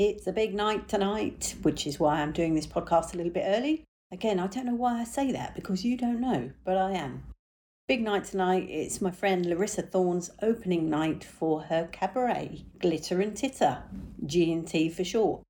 a big night tonight, which is why I'm doing this podcast a little bit early. Again, I don't know why I say that because you don't know, but I am. Big night tonight. It's my friend Larissa Thorne's opening night for her cabaret, Glitter and Titter, G&T for short.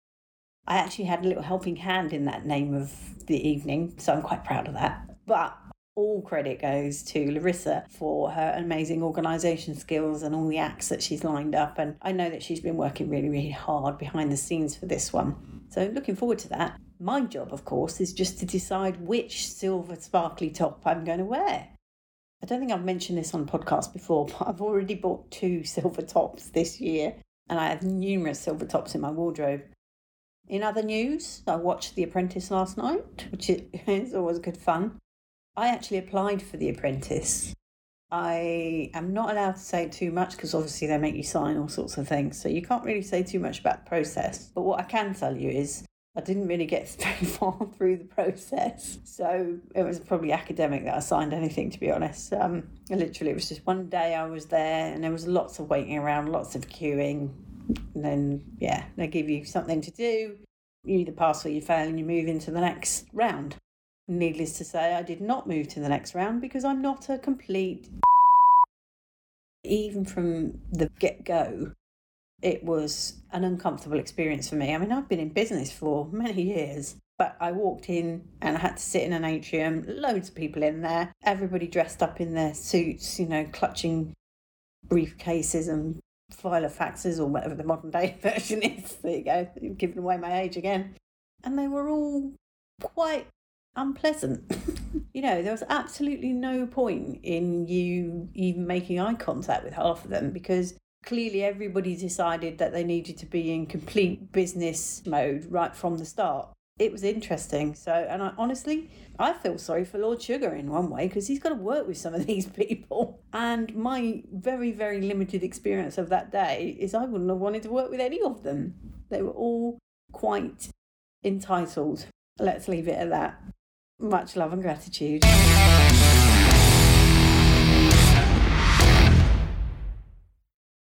I actually had a little helping hand in that name of the evening, so I'm quite proud of that. But all credit goes to Larissa for her amazing organisation skills and all the acts that she's lined up. And I know that she's been working really, really hard behind the scenes for this one. So looking forward to that. My job, of course, is just to decide which silver sparkly top I'm going to wear. I don't think I've mentioned this on podcast before, but I've already bought two silver tops this year, and I have numerous silver tops in my wardrobe. In other news, I watched The Apprentice last night, which is always good fun. I actually applied for The Apprentice. I am not allowed to say too much because obviously they make you sign all sorts of things, so you can't really say too much about the process. But what I can tell you is I didn't really get very far through the process. So it was probably academic that I signed anything, to be honest. Um, literally, it was just one day I was there and there was lots of waiting around, lots of queuing. And then, yeah, they give you something to do. You either pass or you fail and you move into the next round. Needless to say, I did not move to the next round because I'm not a complete. Even from the get go, it was an uncomfortable experience for me. I mean, I've been in business for many years, but I walked in and I had to sit in an atrium, loads of people in there, everybody dressed up in their suits, you know, clutching briefcases and filofaxes or whatever the modern day version is. There you go, given away my age again. And they were all quite unpleasant. you know, there was absolutely no point in you even making eye contact with half of them because clearly everybody decided that they needed to be in complete business mode right from the start. It was interesting. So, and I honestly, I feel sorry for Lord Sugar in one way because he's got to work with some of these people. And my very, very limited experience of that day is I wouldn't have wanted to work with any of them. They were all quite entitled. Let's leave it at that. Much love and gratitude.